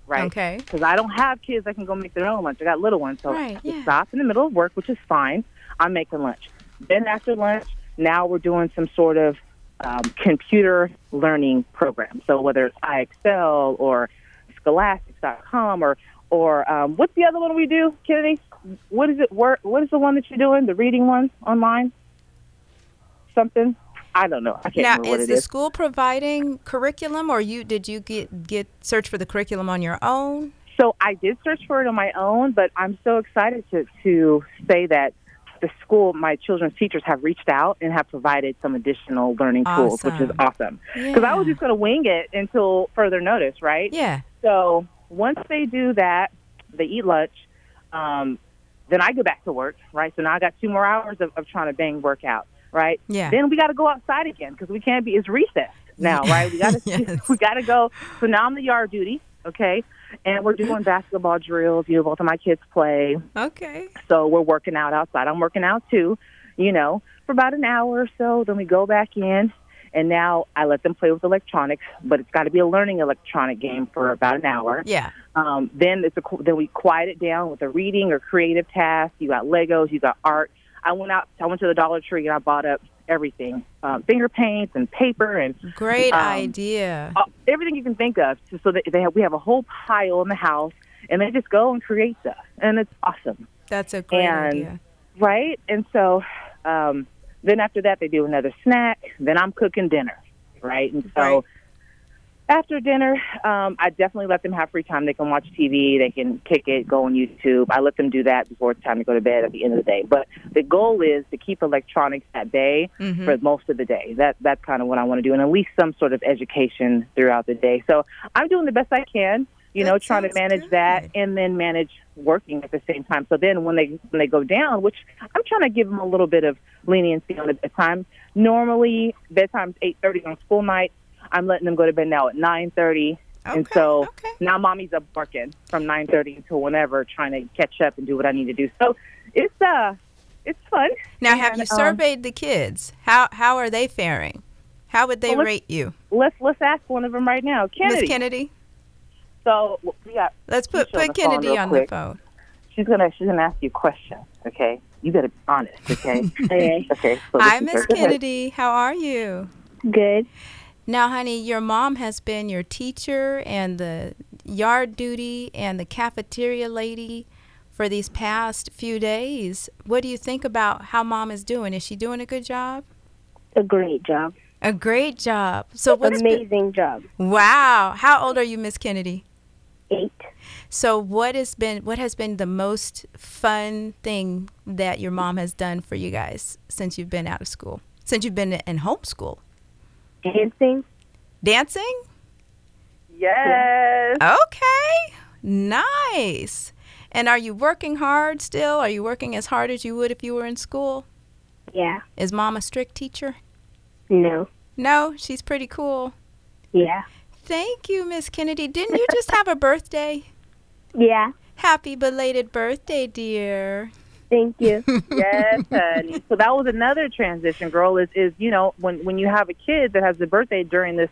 Speaker 7: Right.
Speaker 3: Okay.
Speaker 7: Because I don't have kids that can go make their own lunch. I got little ones, so
Speaker 3: Right, yeah.
Speaker 7: stop in the middle of work, which is fine. I'm making lunch. Then after lunch, now we're doing some sort of um, computer learning program. So whether it's IXL or Scholastics.com or or um, what's the other one we do, Kennedy? What is it? What is the one that you're doing? The reading one online? Something? I don't know. I can't
Speaker 3: Now,
Speaker 7: remember what
Speaker 3: is the
Speaker 7: is.
Speaker 3: school providing curriculum, or you did you get get search for the curriculum on your own?
Speaker 7: So I did search for it on my own, but I'm so excited to to say that the school, my children's teachers have reached out and have provided some additional learning tools, which is
Speaker 3: Awesome.
Speaker 7: Because I was just going to wing it until further notice, right?
Speaker 3: Yeah.
Speaker 7: So once they do that, they eat lunch. Um, then I go back to work, right? So now I got two more hours of, of trying to bang work out, right?
Speaker 3: Yeah.
Speaker 7: Then we got to go outside again because we can't be. It's recess now, right? We got to
Speaker 3: Yes.
Speaker 7: we got to go. So now I'm the yard duty, okay? And we're doing basketball drills. You know, both of my kids play,
Speaker 3: Okay.
Speaker 7: so we're working out outside. I'm working out too, you know, for about an hour or so. Then we go back in, and now I let them play with electronics, but it's got to be a learning electronic game for about an hour.
Speaker 3: Yeah.
Speaker 7: Um, then it's a, then we quiet it down with a reading or creative task. You got Legos, you got art. I went out. I went to the Dollar Tree and I bought up everything, um, finger paints and paper and
Speaker 3: Great
Speaker 7: Um,
Speaker 3: idea.
Speaker 7: uh, everything you can think of. So, so that they have, we have a whole pile in the house, and they just go and create stuff, and it's awesome,
Speaker 3: That's a great
Speaker 7: and-
Speaker 3: idea.
Speaker 7: right? And so um, then after that, they do another snack. Then I'm cooking dinner, right? And so.
Speaker 3: Right.
Speaker 7: After dinner, um, I definitely let them have free time. They can watch TV, they can kick it, go on YouTube. I let them do that before it's time to go to bed at the end of the day. But the goal is to keep electronics at bay
Speaker 3: Mhm.
Speaker 7: for most of the day. That that's kind of what I want to do, and at least some sort of education throughout the day. So I'm doing the best I can, you know, trying to manage
Speaker 3: good.
Speaker 7: that and then manage working at the same time. So then when they when they go down, which I'm trying to give them a little bit of leniency on the bedtime. Normally bedtime's eight thirty on school night. I'm letting them go to bed now at nine thirty. and so
Speaker 3: okay.
Speaker 7: now mommy's up working from 9:30 until whenever, trying to catch up and do what I need to do. So it's uh, it's fun.
Speaker 3: Now, have you
Speaker 7: And, um,
Speaker 3: surveyed the kids? How how are they faring? How would they
Speaker 7: Well,
Speaker 3: rate you,
Speaker 7: Let's let's ask one of them right now, Kennedy.
Speaker 3: Miss Kennedy?
Speaker 7: So we got.
Speaker 3: Let's put put Kennedy on
Speaker 7: quick.
Speaker 3: the phone.
Speaker 7: She's gonna she's gonna ask you a question. Okay, you gotta be honest. Okay. okay. Okay. So
Speaker 3: Hi, Miss
Speaker 7: her- go ahead.
Speaker 3: Kennedy. How are you?
Speaker 4: Good.
Speaker 3: Now, honey, your mom has been your teacher and the yard duty and the cafeteria lady for these past few days. What do you think about how mom is doing? Is she doing a good job?
Speaker 8: A great job.
Speaker 3: A great job. So what's been-
Speaker 8: Amazing job.
Speaker 3: wow. How old are you, Miss Kennedy?
Speaker 8: Eight.
Speaker 3: So what has been what has been the most fun thing that your mom has done for you guys since you've been out of school? Since you've been in homeschool?
Speaker 8: Dancing.
Speaker 3: Dancing?
Speaker 7: Yes.
Speaker 3: Okay. Nice. And are you working hard still? Are you working as hard as you would if you were in school?
Speaker 8: Yeah.
Speaker 3: Is mom a strict teacher?
Speaker 8: No.
Speaker 3: No, she's pretty cool.
Speaker 8: Yeah.
Speaker 3: Thank you, Miss Kennedy. Didn't you just have a birthday?
Speaker 8: Yeah.
Speaker 3: Happy belated birthday, dear.
Speaker 8: Thank you.
Speaker 7: yes, honey. So that was another transition, girl. Is is you know when when you have a kid that has a birthday during this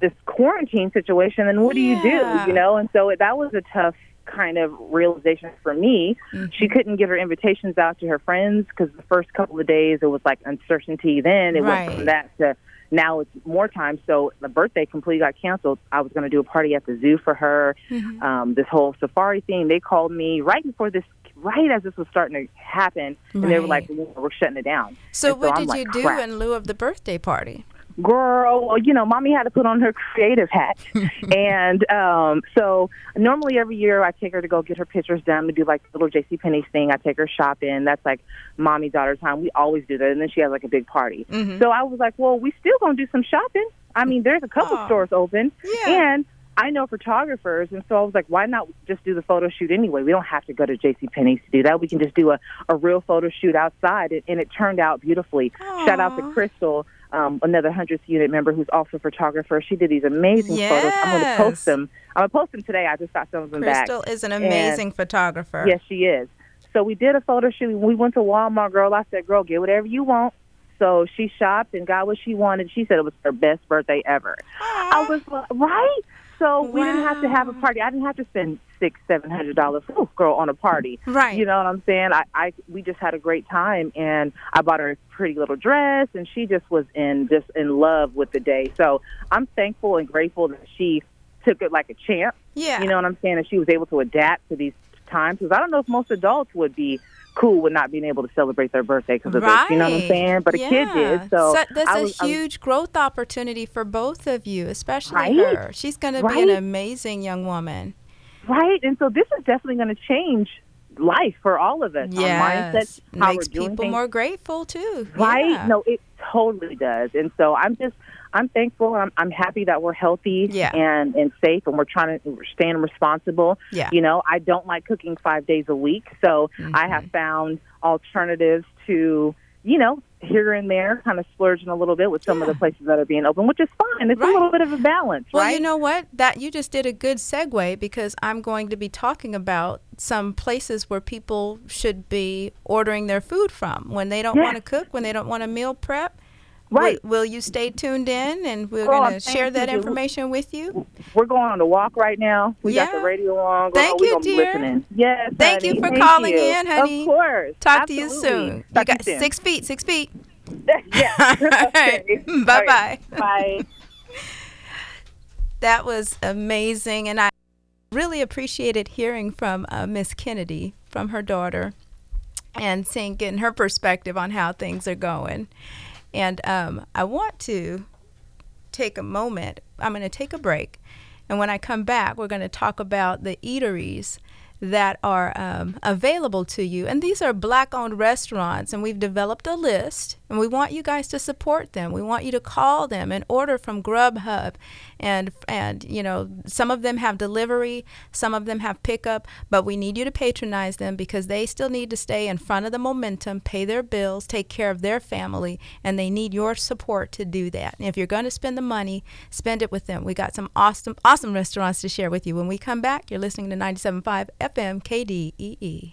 Speaker 7: this quarantine situation, then what do you do? You know, and so that was a tough kind of realization for me. She couldn't get her invitations out to her friends because the first couple of days it was like uncertainty. Then it went from that to now it's more time. So the birthday completely got canceled. I was going to do a party at the zoo for her.
Speaker 3: Mm-hmm.
Speaker 7: Um, this whole safari thing. They called me right before this, right as this was starting to happen, and they were
Speaker 3: Right.
Speaker 7: like, "We're shutting it down."
Speaker 3: So
Speaker 7: And
Speaker 3: what
Speaker 7: I'm
Speaker 3: did you
Speaker 7: like,
Speaker 3: do
Speaker 7: "Crap."
Speaker 3: in lieu of the birthday party?
Speaker 7: girl well, you know mommy had to put on her creative hat and um so normally every year i take her to go get her pictures done we do like the little jc Penney's thing i take her shopping that's like mommy daughter time we always do that and then she has like a big party
Speaker 3: Mm-hmm.
Speaker 7: so i was like well we still gonna do some shopping i mean there's a couple
Speaker 3: Aw.
Speaker 7: stores open
Speaker 3: Yeah.
Speaker 7: and I know photographers, and so I was like, why not just do the photo shoot anyway? We don't have to go to J.C. Penney's to do that. We can just do a, a real photo shoot outside, and, and it turned out beautifully. Shout out to Crystal, um, another 100th unit member who's also a photographer. She did these amazing photos. I'm going to post them. I'm going to post them today. I just got some of them back.
Speaker 3: Crystal is an amazing photographer.
Speaker 7: Yes, she is. So we did a photo shoot. We went to Walmart, girl. I said, girl, get whatever you want. So she shopped and got what she wanted. She said it was her best birthday ever. I was like, right? So we didn't have to have a party. I didn't have to spend six, seven hundred dollars, ooh, girl, on a party.
Speaker 3: Right.
Speaker 7: You know what I'm saying? I, I, we just had a great time, and I bought her a pretty little dress, and she just was in just in love with the day. So I'm thankful and grateful that she took it like a champ.
Speaker 3: Yeah.
Speaker 7: You know what I'm saying? And she was able to adapt to these times because I don't know if most adults would be cool with not being able to celebrate their birthday because of
Speaker 3: right.
Speaker 7: this. You know what I'm saying? But a kid
Speaker 3: Yeah.
Speaker 7: did. So,
Speaker 3: that's
Speaker 7: I
Speaker 3: a
Speaker 7: was, I was-
Speaker 3: huge growth opportunity for both of you, especially
Speaker 7: Right?
Speaker 3: her. She's going to be an amazing young woman.
Speaker 7: right. And so this is definitely going to change life for all of us. Our
Speaker 3: Yes.
Speaker 7: mindset, how
Speaker 3: Makes people
Speaker 7: things.
Speaker 3: more grateful too.
Speaker 7: Right?
Speaker 3: Yeah.
Speaker 7: No, it totally does. And so I'm just I'm thankful. I'm I'm happy that we're healthy
Speaker 3: Yeah.
Speaker 7: and and safe, and we're trying to we're staying responsible.
Speaker 3: Yeah.
Speaker 7: You know, I don't like cooking five days a week, so
Speaker 3: Mm-hmm.
Speaker 7: I have found alternatives to you know here and there, kind of splurging a little bit with some of the places that are being open, which is fine. It's
Speaker 3: Right.
Speaker 7: a little bit of a balance,
Speaker 3: Well,
Speaker 7: right?
Speaker 3: you know what? That you just did a good segue because I'm going to be talking about some places where people should be ordering their food from when they don't
Speaker 7: Yeah.
Speaker 3: want to cook, when they don't want to meal prep.
Speaker 7: Right.
Speaker 3: Will, will you stay tuned in and we're
Speaker 7: Girl,
Speaker 3: going to share that
Speaker 7: you.
Speaker 3: information with you?
Speaker 7: We're going on a walk right now. We got the radio on.
Speaker 3: Thank
Speaker 7: we
Speaker 3: you, dear.
Speaker 7: listening. Yes.
Speaker 3: Thank you for
Speaker 7: Thank
Speaker 3: calling
Speaker 7: you.
Speaker 3: in, honey.
Speaker 7: Of course.
Speaker 3: Talk to you soon. You
Speaker 7: Talk to
Speaker 3: got
Speaker 7: soon.
Speaker 3: six feet, six feet.
Speaker 7: yeah.
Speaker 3: All right.
Speaker 7: Okay.
Speaker 3: Bye-bye.
Speaker 7: All right. Bye.
Speaker 3: That was amazing, and I really appreciated hearing from uh, Miss Kennedy, from her daughter, and seeing getting her perspective on how things are going. And um, I want to take a moment. I'm going to take a break, and when I come back, we're going to talk about the eateries that are um, available to you. And these are black owned restaurants, and we've developed a list, and we want you guys to support them. We want you to call them and order from Grubhub. And, and you know, some of them have delivery, some of them have pickup, but we need you to patronize them because they still need to stay in front of the momentum, pay their bills, take care of their family, and they need your support to do that. And if you're going to spend the money, spend it with them. We got some awesome, awesome restaurants to share with you. When we come back, you're listening to 97.5 FM KDEE.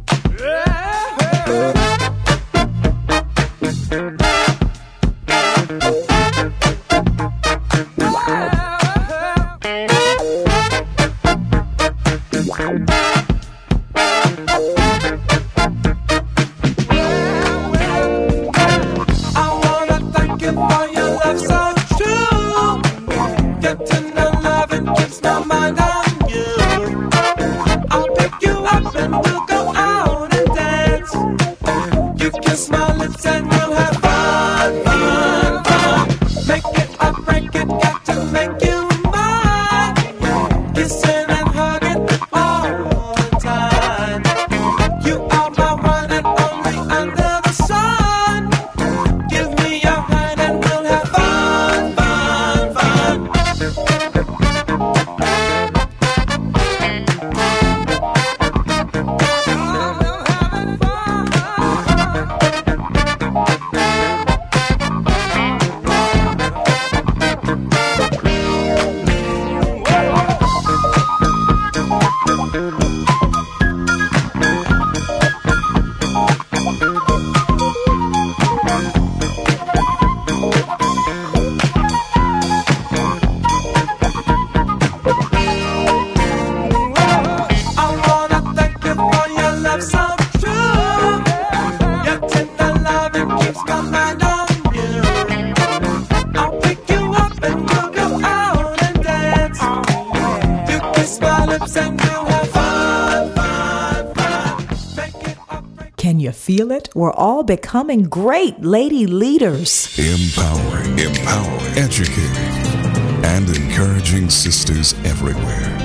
Speaker 5: all becoming great lady leaders.
Speaker 6: Empowering, empowering, educating, and encouraging sisters everywhere.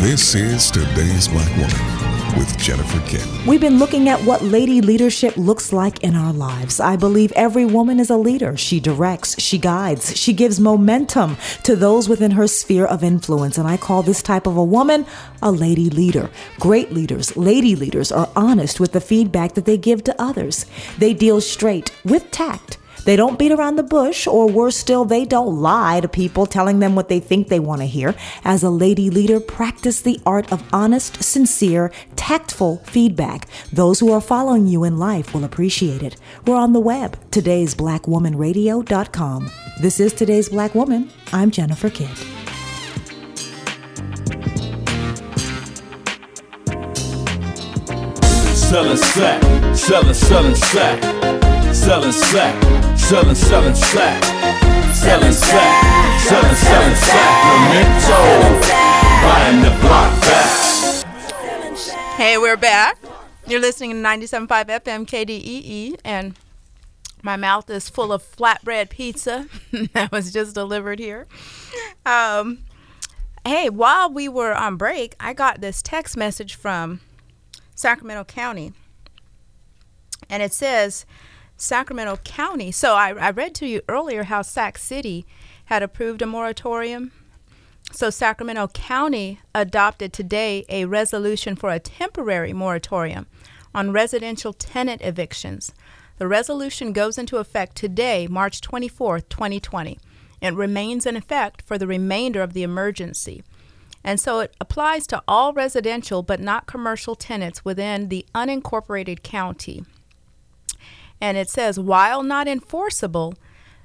Speaker 6: This is today's Black Woman with Jennifer Keitt.
Speaker 5: We've been looking at what lady leadership looks like in our lives. I believe every woman is a leader. She directs, she guides, she gives momentum to those within her sphere of influence. And I call this type of a woman a lady leader. Great leaders, lady leaders, are honest with the feedback that they give to others. They deal straight with tact they don't beat around the bush, or worse still, they don't lie to people telling them what they think they want to hear. As a lady leader, practice the art of honest, sincere, tactful feedback. Those who are following you in life will appreciate it. We're on the web, today'sblackwomanradio.com. This is Today's Black Woman. I'm Jennifer Keitt.
Speaker 2: Selling slack, selling, selling slack, selling slack selling, selling slack, selling slack, selling, selling slack. Memento, buying the block back.
Speaker 3: Hey, we're back. You're listening to 97.5 FM KDEE, and my mouth is full of flatbread pizza that was just delivered here. Um, hey, while we were on break, I got this text message from Sacramento County, and it says, Sacramento County. So I, I read to you earlier how Sac City had approved a moratorium. So Sacramento County adopted today a resolution for a temporary moratorium on residential tenant evictions. The resolution goes into effect today, March 24, 2020. It remains in effect for the remainder of the emergency. And so it applies to all residential but not commercial tenants within the unincorporated county. And it says, while not enforceable,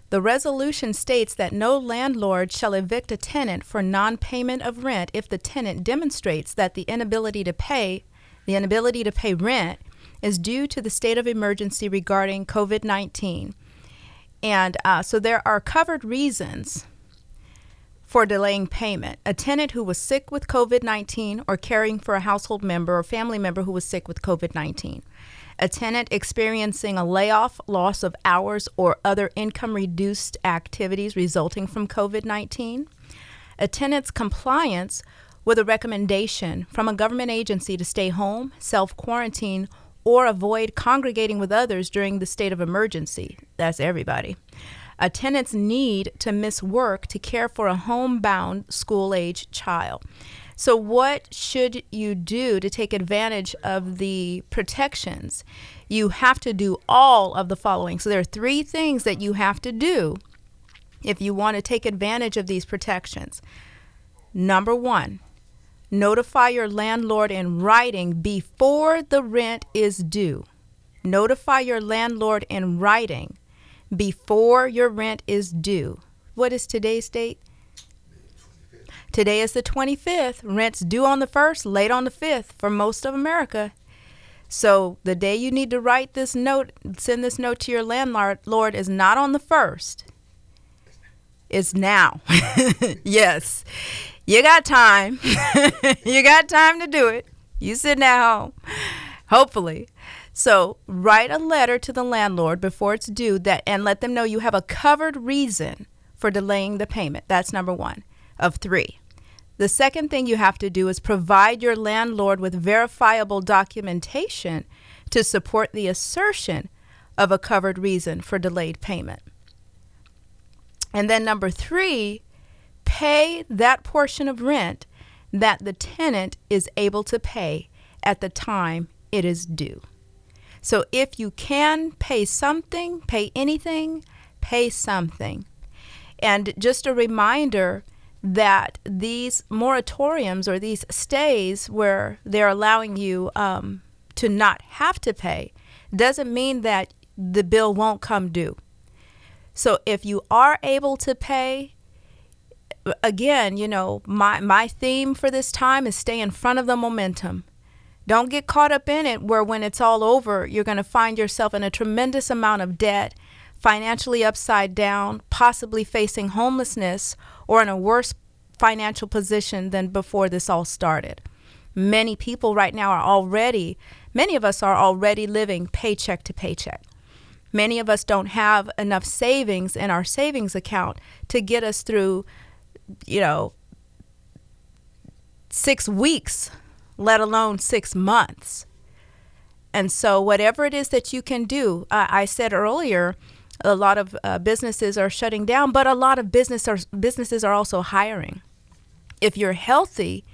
Speaker 3: the resolution states that no landlord shall evict a tenant for non payment of rent if the tenant demonstrates that the inability to pay the inability to pay rent is due to the state of emergency regarding COVID 19. And uh, so there are covered reasons for delaying payment. A tenant who was sick with COVID 19 or caring for a household member or family member who was sick with COVID 19 a tenant experiencing a layoff, loss of hours, or other income reduced activities resulting from COVID 19, a tenant's compliance with a recommendation from a government agency to stay home, self quarantine, or avoid congregating with others during the state of emergency. That's everybody. A tenant's need to miss work to care for a homebound school age child. So, what should you do to take advantage of the protections? You have to do all of the following. So, there are three things that you have to do if you want to take advantage of these protections. Number one, notify your landlord in writing before the rent is due. Notify your landlord in writing before your rent is due. What is today's date? Today is the 25th. Rent's due on the 1st, late on the 5th for most of America. So the day you need to write this note, send this note to your landlord Lord, is not on the 1st. It's now. yes. You got time. you got time to do it. You sitting at home. Hopefully. So write a letter to the landlord before it's due that and let them know you have a covered reason for delaying the payment. That's number one of three. The second thing you have to do is provide your landlord with verifiable documentation to support the assertion of a covered reason for delayed payment. And then number three, pay that portion of rent that the tenant is able to pay at the time it is due. So if you can pay something, pay anything, pay something. And just a reminder that these moratoriums or these stays where they're allowing you um, to not have to pay doesn't mean that the bill won't come due. So if you are able to pay, again, you know, my, my theme for this time is stay in front of the momentum. Don't get caught up in it where when it's all over, you're going to find yourself in a tremendous amount of debt, financially upside down, possibly facing homelessness or in a worse financial position than before this all started. Many people right now are already, many of us are already living paycheck to paycheck. Many of us don't have enough savings in our savings account to get us through, you know, six weeks, let alone six months. And so, whatever it is that you can do, uh, I said earlier, a lot of uh, businesses are shutting down, but a lot of business are, businesses are also hiring. If you're healthy,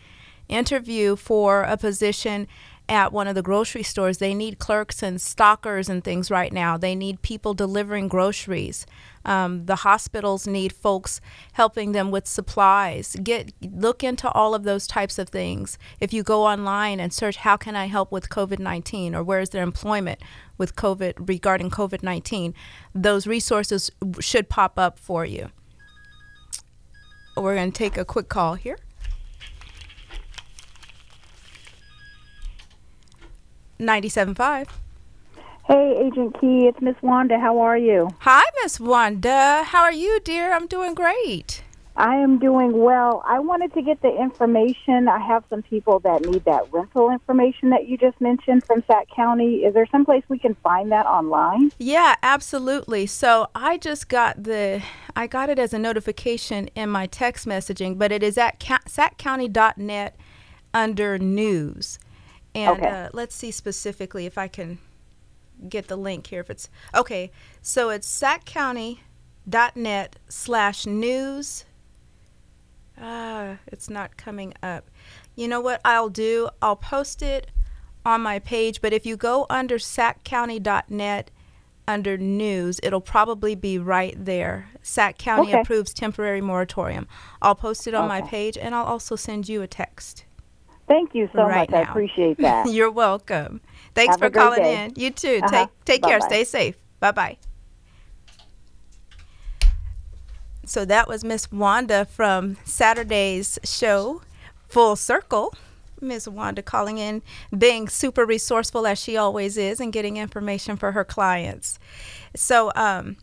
Speaker 3: interview for a position at one of the grocery stores. They need clerks and stockers and things right now. They need people delivering groceries. Um, the hospitals need folks helping them with supplies. Get look into all of those types of things. If you go online and search, "How can I help with COVID-19?" or "Where is there employment with COVID regarding COVID-19?" Those resources should pop up for you. We're going to take a quick call here. 97.5.
Speaker 9: Hey, Agent Key, it's Miss Wanda. How are you?
Speaker 3: Hi, Miss Wanda. How are you, dear? I'm doing great.
Speaker 9: I am doing well. I wanted to get the information. I have some people that need that rental information that you just mentioned from Sac County. Is there some place we can find that online?
Speaker 3: Yeah, absolutely. So I just got the, I got it as a notification in my text messaging, but it is at saccounty.net under news. And
Speaker 9: Okay.
Speaker 3: uh, let's see specifically if I can get the link here. If it's okay, so it's saccounty.net slash news. Ah, it's not coming up. You know what I'll do? I'll post it on my page, but if you go under saccounty.net under news, it'll probably be right there. Sac County
Speaker 9: Okay.
Speaker 3: approves temporary moratorium. I'll post it on my page and I'll also send you a text.
Speaker 9: Thank you so
Speaker 3: Right
Speaker 9: much. I appreciate that.
Speaker 3: You're welcome. Thanks
Speaker 9: Have
Speaker 3: for calling
Speaker 9: day.
Speaker 3: in. You too.
Speaker 9: Uh-huh.
Speaker 3: Take take care.
Speaker 9: Bye-bye.
Speaker 3: Stay safe. Bye bye. So that was Miss Wanda from Saturday's show, Full Circle. Miss Wanda calling in, being super resourceful as she always is, and getting information for her clients. So, um,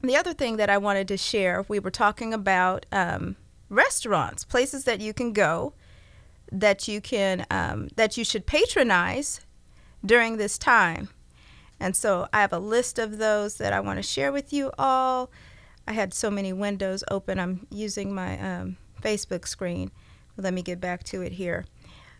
Speaker 3: the other thing that I wanted to share, we were talking about um, restaurants, places that you can go, that you can, um, that you should patronize during this time. And so I have a list of those that I want to share with you all. I had so many windows open. I'm using my um, Facebook screen. Let me get back to it here.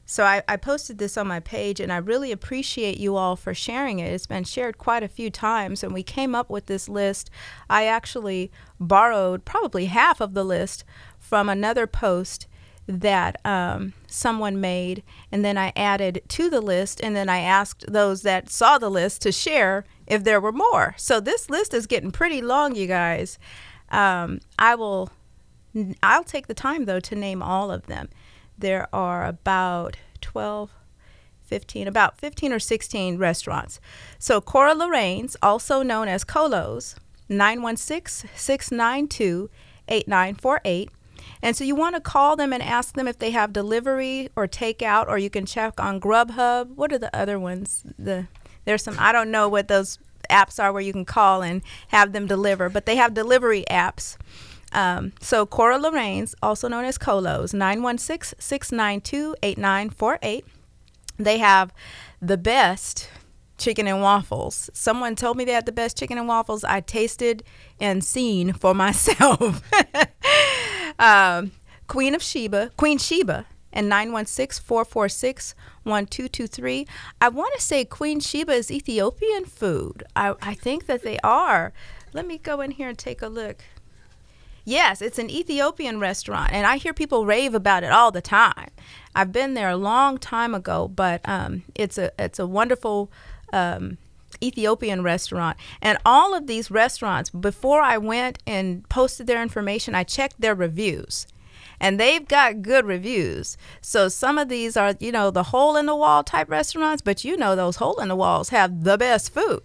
Speaker 3: So I, I posted this on my page, and I really appreciate you all for sharing it. It's been shared quite a few times, and we came up with this list. I actually borrowed probably half of the list from another post that um, someone made, and then I added to the list, and then I asked those that saw the list to share if there were more. So this list is getting pretty long, you guys. Um, I will, I'll take the time though to name all of them. There are about 12, 15, about 15 or 16 restaurants. So Cora Lorraine's, also known as Colos, 916 692 8948. And so you want to call them and ask them if they have delivery or takeout, or you can check on Grubhub. What are the other ones? The there's some I don't know what those apps are where you can call and have them deliver, but they have delivery apps. Um, so Cora Lorraine's, also known as Colos, 916-692-8948. They have the best chicken and waffles. Someone told me they had the best chicken and waffles I tasted and seen for myself. Um, Queen of Sheba, Queen Sheba, and 916-446-1223. I want to say Queen Sheba is Ethiopian food. I, I think that they are. Let me go in here and take a look. Yes, it's an Ethiopian restaurant, and I hear people rave about it all the time. I've been there a long time ago, but um, it's a it's a wonderful um, Ethiopian restaurant. And all of these restaurants, before I went and posted their information, I checked their reviews. And they've got good reviews. So some of these are, you know, the hole in the wall type restaurants, but you know, those hole in the walls have the best food.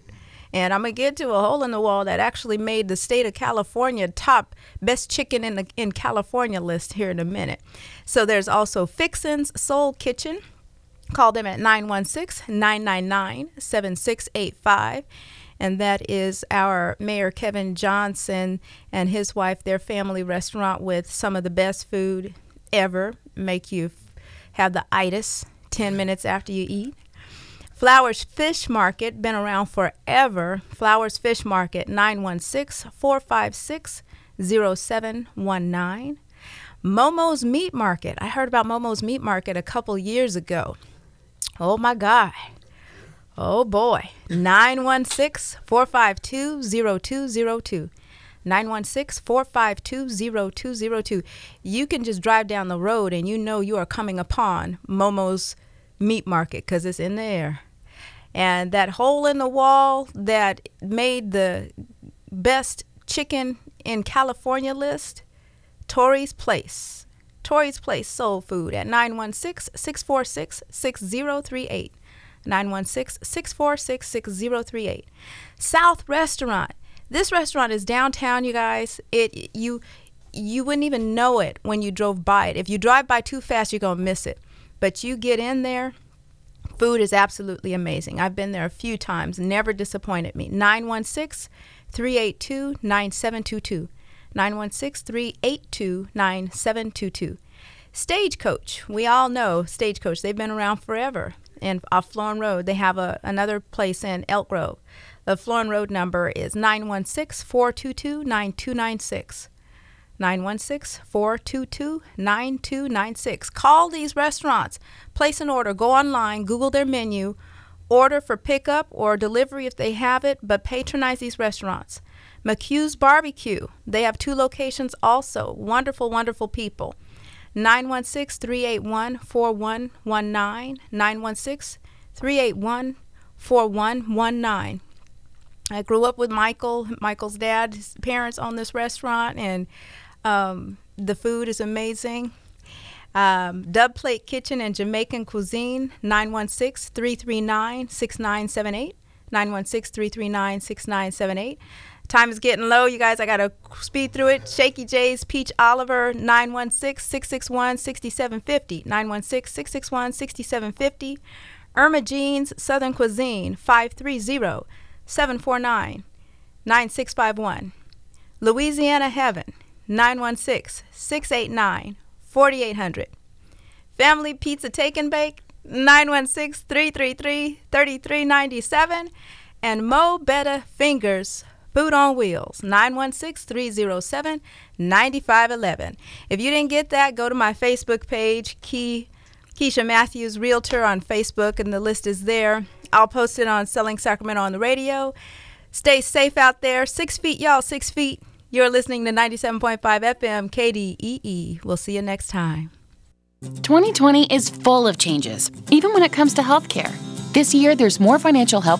Speaker 3: And I'm gonna get to a hole in the wall that actually made the state of California top best chicken in the in California list here in a minute. So there's also Fixin's Soul Kitchen. Call them at 916 999 7685. And that is our Mayor Kevin Johnson and his wife, their family restaurant with some of the best food ever. Make you have the itis 10 minutes after you eat. Flowers Fish Market, been around forever. Flowers Fish Market, 916 456 0719. Momo's Meat Market. I heard about Momo's Meat Market a couple years ago. Oh my God. Oh boy. 916 452 0202. 916 452 0202. You can just drive down the road and you know you are coming upon Momo's Meat Market because it's in the air. And that hole in the wall that made the best chicken in California list, Tori's Place. Tori's Place Soul Food at 916 646 6038. 916 646 6038. South Restaurant. This restaurant is downtown, you guys. It you you wouldn't even know it when you drove by it. If you drive by too fast, you're going to miss it. But you get in there, food is absolutely amazing. I've been there a few times, never disappointed me. 916 382 9722. 916 382 9722. Stagecoach. We all know Stagecoach. They've been around forever. And off Florin Road, they have a, another place in Elk Grove. The Florin Road number is 916 422 9296. 916 422 9296. Call these restaurants, place an order, go online, Google their menu, order for pickup or delivery if they have it, but patronize these restaurants. McHugh's Barbecue, they have two locations also. Wonderful, wonderful people. 916 381 4119. 916 381 4119. I grew up with Michael, Michael's dad, his parents own this restaurant, and um, the food is amazing. Um, Dub Plate Kitchen and Jamaican Cuisine, 916 339 6978. 916 339 6978. Time is getting low, you guys. I got to speed through it. Shaky J's, Peach Oliver, 916 661 6750. 916 661 6750. Irma Jeans, Southern Cuisine, 530 749 9651. Louisiana Heaven, 916 689 4800. Family Pizza Take and Bake, 916 333 3397. And Mo Better Fingers, Food on Wheels, 916 307 9511. If you didn't get that, go to my Facebook page, Key, Keisha Matthews Realtor on Facebook, and the list is there. I'll post it on Selling Sacramento on the radio. Stay safe out there. Six feet, y'all, six feet. You're listening to 97.5 FM KDEE. We'll see you next time.
Speaker 10: 2020 is full of changes, even when it comes to healthcare. This year, there's more financial help